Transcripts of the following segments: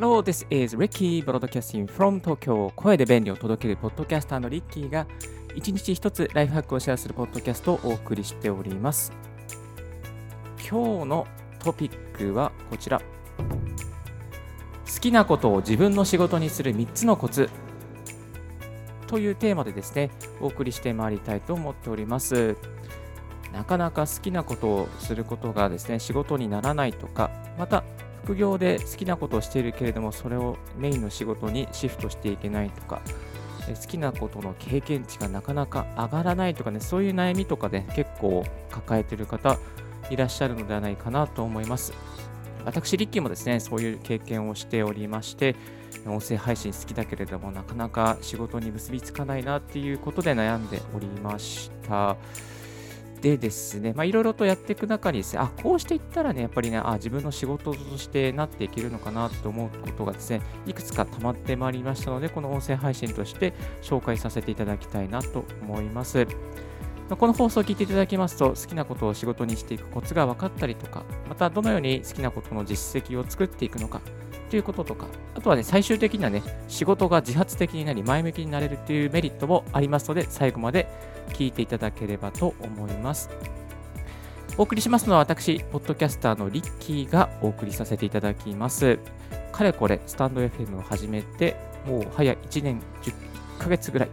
Hello, this is Ricky Broadcasting from Tokyo. 声で便利を届けるポッドキャスターのリッキーが一日一つライフハックをシェアするポッドキャストをお送りしております。今日のトピックはこちら。好きなことを自分の仕事にする3つのコツ。というテーマでですねお送りしてまいりたいと思っておりますなかなか好きなことをすることがですね仕事にならないとかまた副業で好きなことをしているけれども、それをメインの仕事にシフトしていけないとか、好きなことの経験値がなかなか上がらないとかね、そういう悩みとかで、ね、結構抱えている方いらっしゃるのではないかなと思います。私、リッキーもですね、そういう経験をしておりまして、音声配信好きだけれども、なかなか仕事に結びつかないなっていうことで悩んでおりました。でですね、いろいろとやっていく中にですね、あ、こうしていったらね、やっぱりね、あ、自分の仕事としてなっていけるのかなと思うことがですね、いくつか溜まってまいりましたので、この音声配信として紹介させていただきたいなと思います。この放送を聞いていただきますと、好きなことを仕事にしていくコツが分かったりとか、またどのように好きなことの実績を作っていくのかということとか、あとはね、最終的にはね、仕事が自発的になり、前向きになれるというメリットもありますので、最後まで聞いていただければと思います。お送りしますのは私、ポッドキャスターのリッキーがお送りさせていただきます。かれこれ、スタンド FM を始めて、もう早1年10ヶ月ぐらい。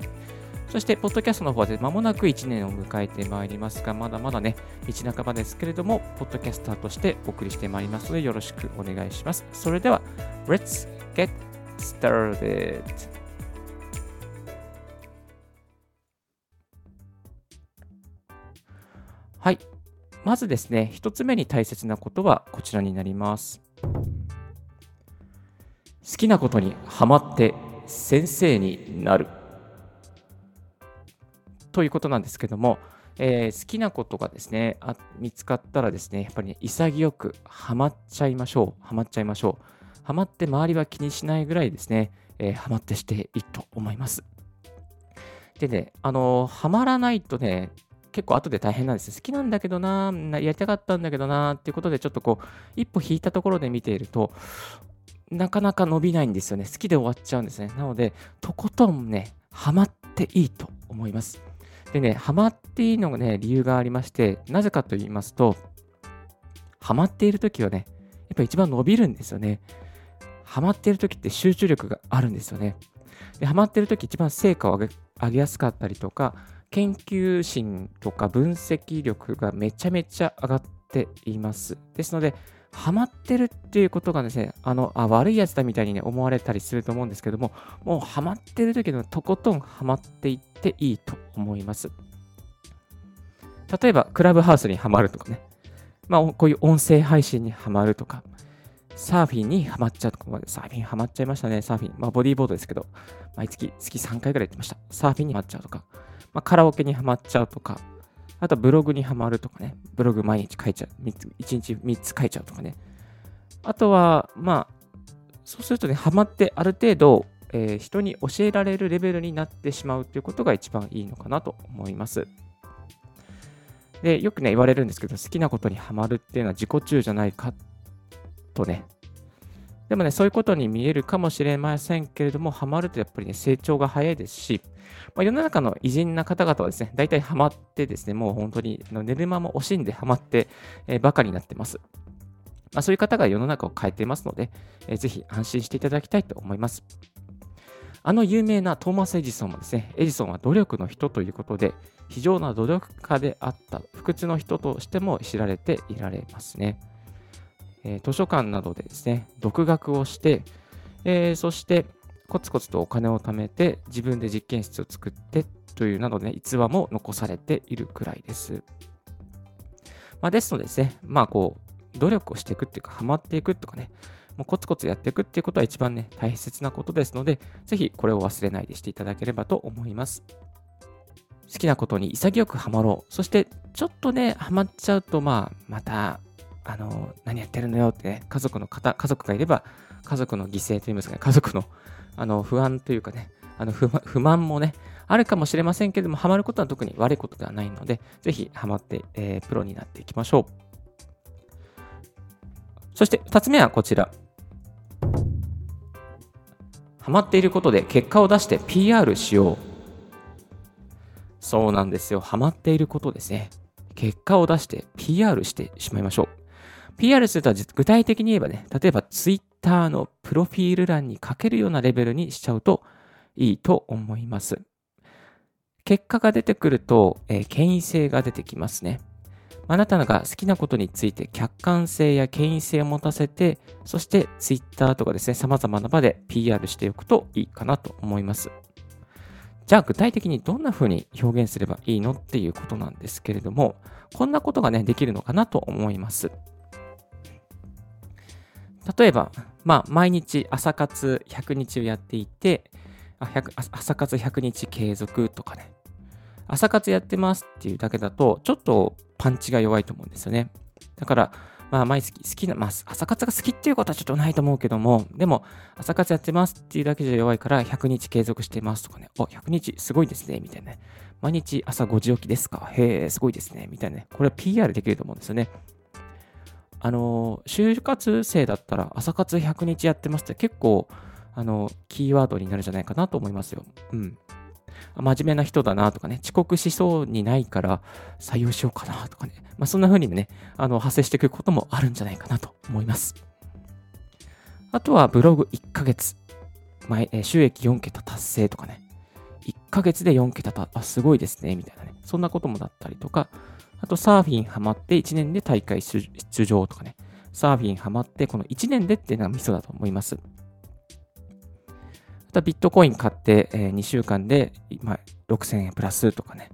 そして、ポッドキャストの方で間もなく1年を迎えてまいりますが、まだまだね、道半ばですけれども、ポッドキャスターとしてお送りしてまいりますので、よろしくお願いします。それでは、Let's get started! はい。まずですね、一つ目に大切なことはこちらになります。好きなことにハマって先生になる。ということなんですけども、えー、好きなことがですねあ、見つかったらですね、やっぱりね、潔くハマっちゃいましょう。ハマっちゃいましょう。ハマって周りは気にしないぐらいですね、えー、ハマってしていいと思います。でね、あのー、ハマらないとね、結構後で大変なんですよ。好きなんだけどな、やりたかったんだけどな、っていうことでちょっとこう、一歩引いたところで見ていると、なかなか伸びないんですよね。好きで終わっちゃうんですね。なので、とことんね、ハマっていいと思います。でね、ハマっていいのがね、理由がありまして、なぜかと言いますと、ハマっているときはね、やっぱ一番伸びるんですよね。ハマっているときって集中力があるんですよね。で、ハマっているとき一番成果を上げ上げやすかったりとか、研究心とか分析力がめちゃめちゃ上がっています。ですので、ハマってるっていうことがですね、あの、あ、悪いやつだみたいにね、思われたりすると思うんですけども、もうハマってる時のとことんハマっていっていいと思います。例えば、クラブハウスにはまるとかね、まあ、こういう音声配信にはまるとか、サーフィンにはまっちゃうとか、サーフィンはまっちゃいましたね、サーフィン。まあ、ボディーボードですけど、毎月、月3回ぐらい行ってました。サーフィンにはまっちゃうとか、まあ、カラオケにはまっちゃうとか、あとブログにはまるとかね、ブログ毎日書いちゃう、1日3つ書いちゃうとかね。あとは、まあ、そうするとね、はまってある程度、えー、人に教えられるレベルになってしまうということが一番いいのかなと思います。で、よくね、言われるんですけど、好きなことにはまるっていうのは自己中じゃないかとね。でもね、そういうことに見えるかもしれませんけれども、ハマるとやっぱりね、成長が早いですし、まあ、世の中の偉人な方々はですね、大体ハマってですね、もう本当に寝る間も惜しんでハマって、えー、ばかになってます。まあ、そういう方が世の中を変えていますので、えー、ぜひ安心していただきたいと思います。あの有名なトーマス・エジソンもですね、エジソンは努力の人ということで、非常な努力家であった不屈の人としても知られていられますね。え、図書館などでですね、独学をして、え、そしてコツコツとお金を貯めて自分で実験室を作ってというなどね、逸話も残されているくらいです。まあ、ですのでですね、まあこう、努力をしていくっていうか、ハマっていくとかね、もうコツコツやっていくっていうことは一番ね、大切なことですので、ぜひこれを忘れないでしていただければと思います。好きなことに潔くハマろう。そして、ちょっとね、ハマっちゃうと、まあ、また、あの、何やってるのよってね、家族の方、家族がいれば、家族の犠牲といいますかね、家族のあの不安というかね、あの不満もね、あるかもしれませんけれども、ハマることは特に悪いことではないので、ぜひハマって、えー、プロになっていきましょう。そして2つ目はこちら。ハマっていることで結果を出して PR しよう。そうなんですよ。ハマっていることですね。結果を出して PR してしまいましょう。PR するとは具体的に言えばね、例えば Twitter のプロフィール欄に書けるようなレベルにしちゃうといいと思います。結果が出てくると、えー、権威性が出てきますね。あなたが好きなことについて客観性や権威性を持たせて、そして Twitter とかですね、様々な場で PR しておくといいかなと思います。じゃあ具体的にどんな風に表現すればいいのっていうことなんですけれども、こんなことがね、できるのかなと思います。例えば、まあ、毎日朝活100日をやっていて、朝活100日継続とかね、朝活やってますっていうだけだと、ちょっとパンチが弱いと思うんですよね。だから、まあ、毎月好きな、まあ、朝活が好きっていうことはちょっとないと思うけども、でも、朝活やってますっていうだけじゃ弱いから、100日継続してますとかね、お、100日すごいですね、みたいなね。毎日朝5時起きですかへえ、すごいですね、みたいなね。これは PR できると思うんですよね。あの、就活生だったら朝活100日やってますって結構、あの、キーワードになるんじゃないかなと思いますよ。うん。真面目な人だなとかね、遅刻しそうにないから採用しようかなとかね、まあ、そんな風にね、あの、発生してくることもあるんじゃないかなと思います。あとはブログ1ヶ月、前収益4桁達成とかね、1ヶ月で4桁た、あ、すごいですね、みたいなね、そんなこともだったりとか、あとサーフィンハマって1年で大会出場とかね、サーフィンハマってこの1年でっていうのがミソだと思います。またビットコイン買って、2週間で、6000円プラスとかね。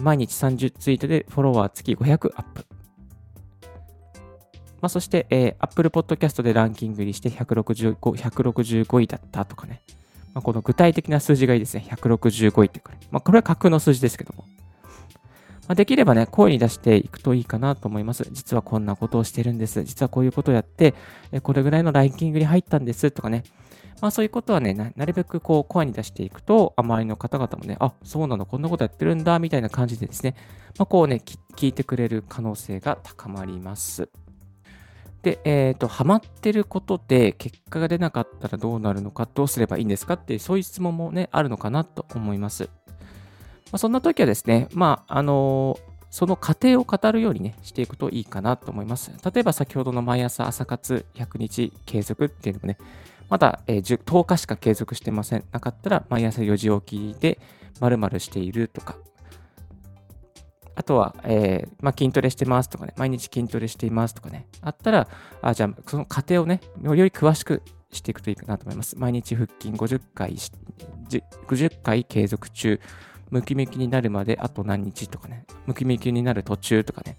毎日30ツイートでフォロワー月500アップ。まあ、そして、えー、Apple Podcast でランキングにして165 165位だったとかね。まあ、この具体的な数字がいいですね。165位ってこれ。まあ、これは架空の数字ですけども。まあ、できればね、声に出していくといいかなと思います。実はこんなことをしてるんです。実はこういうことをやって、これぐらいのランキングに入ったんですとかね。まあそういうことはね、なるべくこう声に出していくと、周りの方々もね、あ、そうなの、こんなことやってるんだ、みたいな感じでですね、まあこうね、聞いてくれる可能性が高まります。で、えっ、ー、と、ハマってることで結果が出なかったらどうなるのか、どうすればいいんですかっていう、そういう質問もね、あるのかなと思います。まあ、そんな時はですね、まあ、あのー、その過程を語るようにね、していくといいかなと思います。例えば先ほどの毎朝朝活100日継続っていうのもね、まだ、えー、10日しか継続してません。なかったら、毎朝4時起きで〇〇しているとか、あとは、えー、まあ、筋トレしてますとかね、毎日筋トレしていますとかね、あったら、あじゃあ、その過程をね、より詳しくしていくといいかなと思います。毎日腹筋50回、50回継続中、ムキムキになるまであと何日とかね、ムキムキになる途中とかね、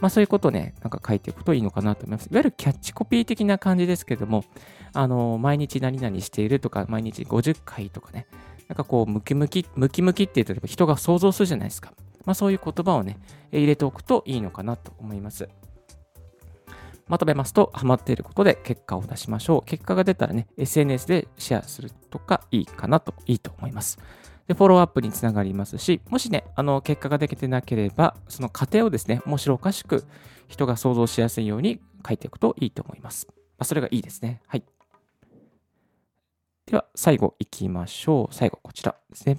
まあそういうことをね、なんか書いていくといいのかなと思います。いわゆるキャッチコピー的な感じですけども、あの、毎日何々しているとか、毎日50回とかね、なんかこう、ムキムキ、ムキムキって言うと人が想像するじゃないですか。まあそういう言葉をね、入れておくといいのかなと思います。まとめますと、ハマっていることで結果を出しましょう。結果が出たらね、SNS でシェアするとかいいかなと、いいと思います。で、フォローアップにつながりますし、もしね、あの、結果ができてなければ、その過程をですね、面白おかしく人が想像しやすいように書いていくといいと思います。まあ、それがいいですね。はい。では、最後いきましょう。最後、こちらですね。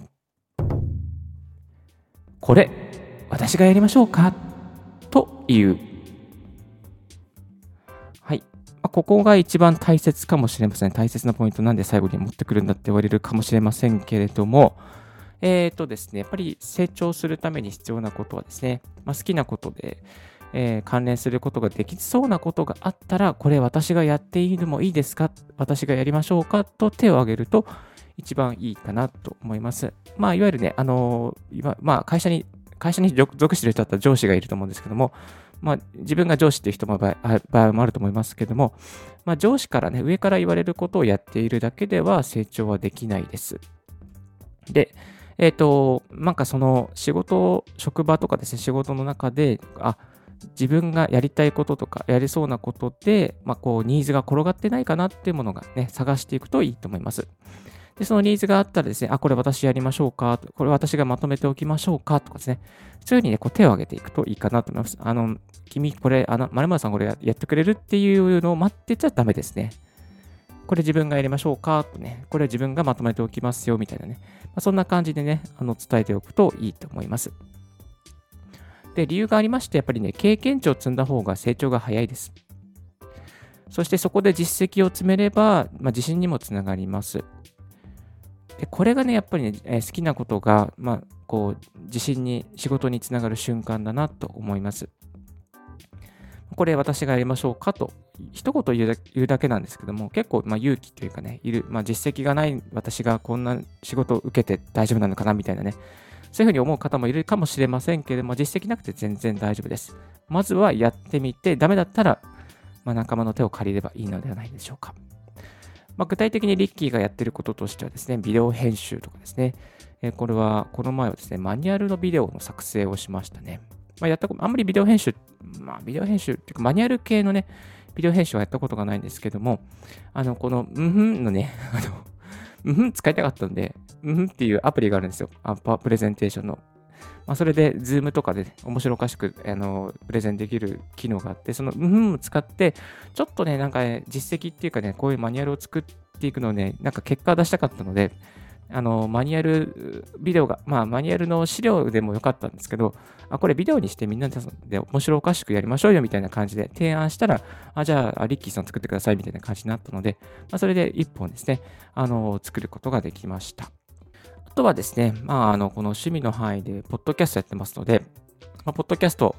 これ、私がやりましょうか？という。はい。まあ、ここが一番大切かもしれません。大切なポイントなんで最後に持ってくるんだって言われるかもしれませんけれども、えっ、ー、とですね、やっぱり成長するために必要なことはですね、まあ、好きなことで、えー、関連することができそうなことがあったら、これ私がやっているもいいですか？私がやりましょうか？と手を挙げると一番いいかなと思います。まあ、いわゆるね、あのー、まあ、会社に、会社に属してる人だったら上司がいると思うんですけども、まあ、自分が上司っていう人も場合もあると思いますけども、まあ、上司からね、上から言われることをやっているだけでは成長はできないです。で、えっ、ー、と、なんかその仕事、職場とかですね、仕事の中で、あ、自分がやりたいこととか、やりそうなことで、まあ、こう、ニーズが転がってないかなっていうものがね、探していくといいと思います。で、そのニーズがあったらですね、あ、これ私やりましょうか、これ私がまとめておきましょうかとかですね、そういうふうにね、こう手を挙げていくといいかなと思います。あの、君、これ、あの、まるさんこれやってくれるっていうのを待ってちゃダメですね。これ自分がやりましょうかとね、これ自分がまとめておきますよみたいなね、まあ、そんな感じでね、あの伝えておくといいと思います。で、理由がありまして、やっぱりね、経験値を積んだ方が成長が早いです。そしてそこで実績を積めれば、まあ、自信にもつながります。これがね、やっぱりね、えー、好きなことが、まあ、こう、自信に、仕事につながる瞬間だなと思います。これ私がやりましょうかと、一言言うだ言うだけなんですけども、結構、まあ、勇気というかね、いる、まあ、実績がない私がこんな仕事を受けて大丈夫なのかなみたいなね、そういうふうに思う方もいるかもしれませんけれども、実績なくて全然大丈夫です。まずはやってみて、ダメだったら、まあ、仲間の手を借りればいいのではないでしょうか。まあ、具体的にリッキーがやってることとしてはですね、ビデオ編集とかですね、えこれは、この前はですね、マニュアルのビデオの作成をしましたね。まあ、やったあんまりビデオ編集、まあ、ビデオ編集っていうか、マニュアル系のね、ビデオ編集はやったことがないんですけども、あの、この、うんふんのね、あの、んふん使いたかったんで、うんふんっていうアプリがあるんですよ。あプレゼンテーションの。まあ、それで、ズームとかで、ね、面白おかしくあのプレゼンできる機能があって、そのうんふんを使って、ちょっとね、なんかね、実績っていうかね、こういうマニュアルを作っていくのをね、なんか結果出したかったので、あの、マニュアル、ビデオが、まあ、マニュアルの資料でもよかったんですけど、あ、これビデオにしてみんなで面白おかしくやりましょうよみたいな感じで提案したら、あ、じゃあ、リッキーさん作ってくださいみたいな感じになったので、まあ、それで1本ですね、あの、作ることができました。あとはですね、まあ、あの、この趣味の範囲で、ポッドキャストやってますので、まあ、ポッドキャスト、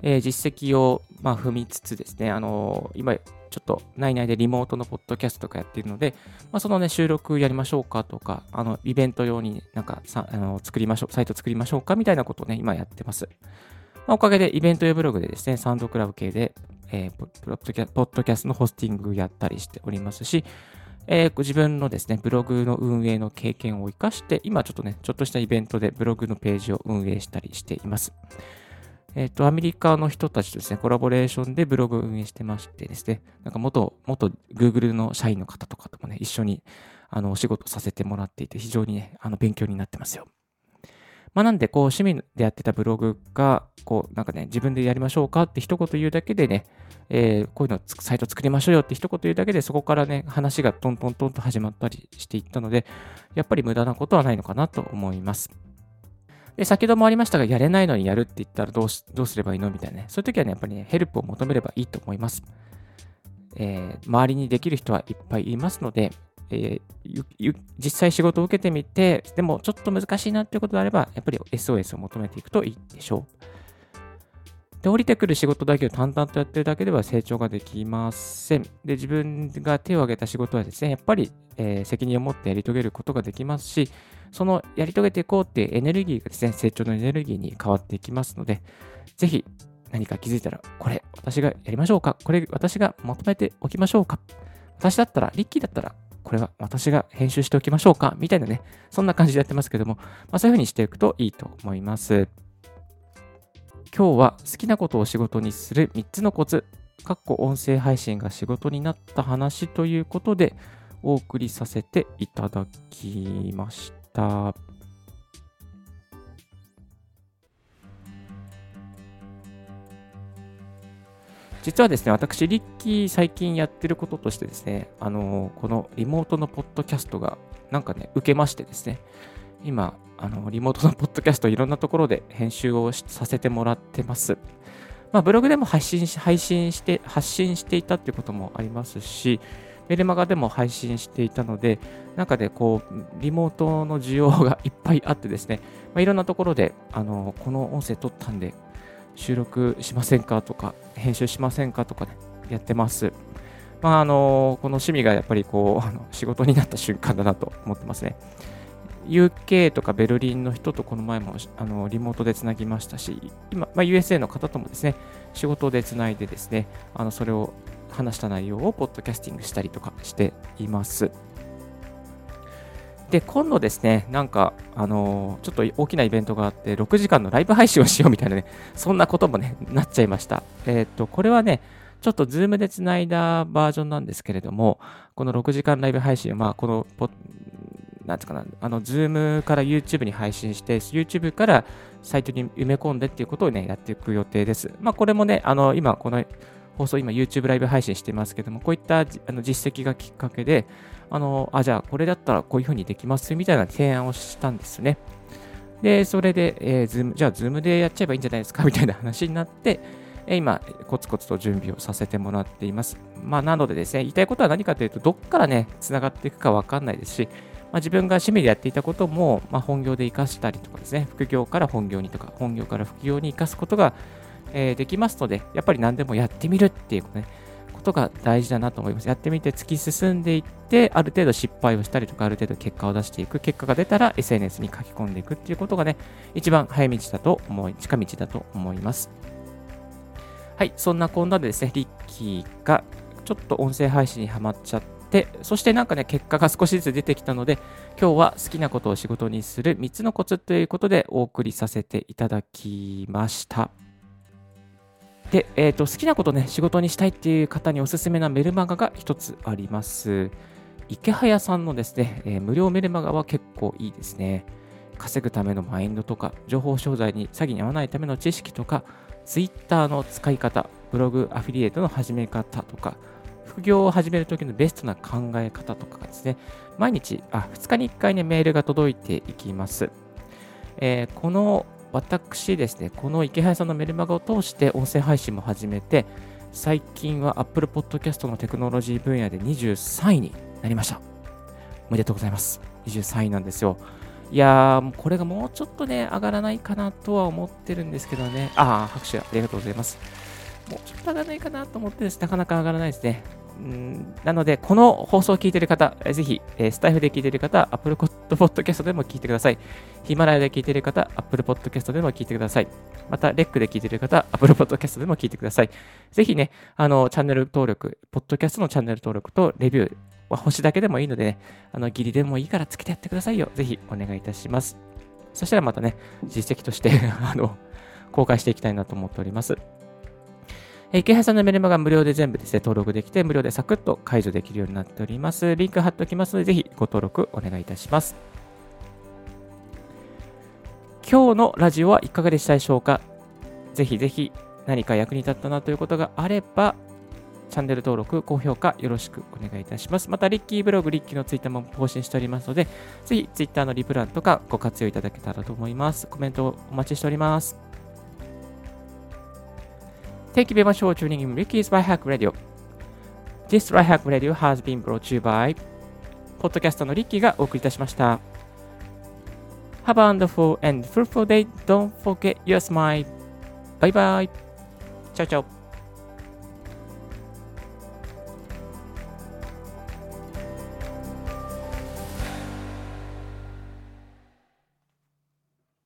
えー、実績を、まあ、踏みつつですね、あの今、ちょっと内々でリモートのポッドキャストとかやっているので、まあ、そのね、収録やりましょうかとか、あの、イベント用になんかさあの作りましょう、サイト作りましょうかみたいなことをね、今やってます。まあ、おかげでイベントやブログでですね、サウンドクラブ系で、えー、ポッドキャストのホスティングやったりしておりますし、えー、自分のですね、ブログの運営の経験を活かして、今ちょっとね、ちょっとしたイベントでブログのページを運営したりしています。えっ、ー、と、アメリカの人たちとですね、コラボレーションでブログを運営してましてですね、なんか元、元 Google の社員の方とかともね、一緒にあのお仕事させてもらっていて、非常にね、あの勉強になってますよ。まあ、なんで、こう、趣味でやってたブログが、こう、なんかね、自分でやりましょうかって一言言うだけでね、えー、こういうのサイト作りましょうよって一言言うだけで、そこからね、話がトントントンと始まったりしていったので、やっぱり無駄なことはないのかなと思います。で、先ほどもありましたが、やれないのにやるって言ったらどうすればいいのみたいなね。そういう時はね、やっぱりね、ヘルプを求めればいいと思います。えー、周りにできる人はいっぱいいますので、えー、実際仕事を受けてみて、でもちょっと難しいなっていうことであれば、やっぱり SOS を求めていくといいでしょう。で、降りてくる仕事だけを淡々とやってるだけでは成長ができません。で、自分が手を挙げた仕事はですね、やっぱり、えー、責任を持ってやり遂げることができますし、そのやり遂げていこうっていうエネルギーがですね、成長のエネルギーに変わっていきますので、ぜひ何か気づいたら、これ私がやりましょうか？これ私がまとめておきましょうか？私だったら、リッキーだったら、これは私が編集しておきましょうかみたいなね、そんな感じでやってますけども、まあ、そういうふうにしていくといいと思います。今日は好きなことを仕事にする3つのコツ、かっこ音声配信が仕事になった話ということでお送りさせていただきました。実はですね、私、リッキー最近やってることとしてですね、あのこのリモートのポッドキャストがなんかね、受けましてですね、今、あの、リモートのポッドキャストいろんなところで編集をさせてもらってます。まあ、ブログでも配信し、配信して、発信していたっていうこともありますし、メルマガでも配信していたので、なんかでこう、リモートの需要がいっぱいあってですね、まあ、いろんなところで、あの、この音声撮ったんで、収録しませんかとか、編集しませんかとかね、やってます。まあ、あの、この趣味がやっぱりこう、あの仕事になった瞬間だなと思ってますね。UK とかベルリンの人とこの前もあのリモートでつなぎましたし、今、まあ、USA の方ともですね、仕事でつないでですね、あのそれを話した内容をポッドキャスティングしたりとかしています。で、今度ですね、なんか、あのー、ちょっと大きなイベントがあって、6時間のライブ配信をしようみたいなね、そんなこともね、なっちゃいました。えっ、と、これはね、ちょっとズームでつないだバージョンなんですけれども、この6時間ライブ配信、まあ、このなんつうかな、あの、Zoom から YouTube に配信して、YouTube からサイトに埋め込んでっていうことをね、やっていく予定です。まあ、これもね、あの、今、この放送、今 YouTube ライブ配信してますけども、こういったあの実績がきっかけで、あの、あ、じゃあこれだったらこういうふうにできますみたいな提案をしたんですね。で、それで、えー、Zoom、じゃあ Zoom でやっちゃえばいいんじゃないですか？みたいな話になって、え今、コツコツと準備をさせてもらっています。まあ、なのでですね、言いたいことは何かというと、どっからね、つながっていくかわかんないですし、まあ、自分が趣味でやっていたことも、まあ、本業で活かしたりとかですね、副業から本業にとか、本業から副業に活かすことが、えー、できますので、やっぱり何でもやってみるっていうね、ことが大事だなと思います。やってみて突き進んでいって、ある程度失敗をしたりとか、ある程度結果を出していく。結果が出たら SNS に書き込んでいくっていうことがね、一番早道だと思い、近道だと思います。はい、そんなこんなでですね、リッキーがちょっと音声配信にはまっちゃって、そしてなんかね、結果が少しずつ出てきたので、今日は好きなことを仕事にする3つのコツということでお送りさせていただきました。で、えーと、好きなことね、仕事にしたいっていう方におすすめなメルマガが一つあります。池早さんのですね、えー、無料メルマガは結構いいですね。稼ぐためのマインドとか、情報商材に詐欺に遭わないための知識とか、Twitter の使い方、ブログアフィリエイトの始め方とか、副業を始めるときのベストな考え方とかですね、毎日、あ、2日に1回ね、メールが届いていきます。えー、この私ですね、この池原さんのメルマガを通して音声配信も始めて、最近は Apple Podcast のテクノロジー分野で23位になりました。おめでとうございます。23位なんですよ。いやー、これがもうちょっとね、上がらないかなとは思ってるんですけどね。ああ、拍手ありがとうございます。もうちょっと上がらないかなと思ってです、なかなか上がらないですね。んなので、この放送を聞いている方、ぜひ、えスタイフで聞いている方、Apple Podcast でも聞いてください。ヒマラヤで聞いている方、Apple Podcast でも聞いてください。また、レックで聞いている方、Apple Podcast でも聞いてください。ぜひね、あの、チャンネル登録、ポッドキャストのチャンネル登録とレビュー、星だけでもいいのでね、あの、ギリでもいいからつけてやってくださいよ。ぜひお願いいたします。そしたらまたね、実績として あの、公開していきたいなと思っております。え池原さんのメルマガ無料で全部ですね、登録できて、無料でサクッと解除できるようになっております。リンク貼っておきますので、ぜひご登録お願いいたします。今日のラジオはいかがでしたでしょうか？ぜひぜひ何か役に立ったなということがあれば、チャンネル登録、高評価よろしくお願いいたします。また、リッキーブログ、リッキーのツイッターも更新しておりますので、ぜひツイッターのリプランとかご活用いただけたらと思います。コメントお待ちしております。Thank you very much for tuning in Ricky's Right Hack Radio. This Right Hack Radio has been brought to you by ポッドキャストのリッキーがお送りいたしました。Have a wonderful and fruitful day. Don't forget your smile. Bye bye. Ciao ciao.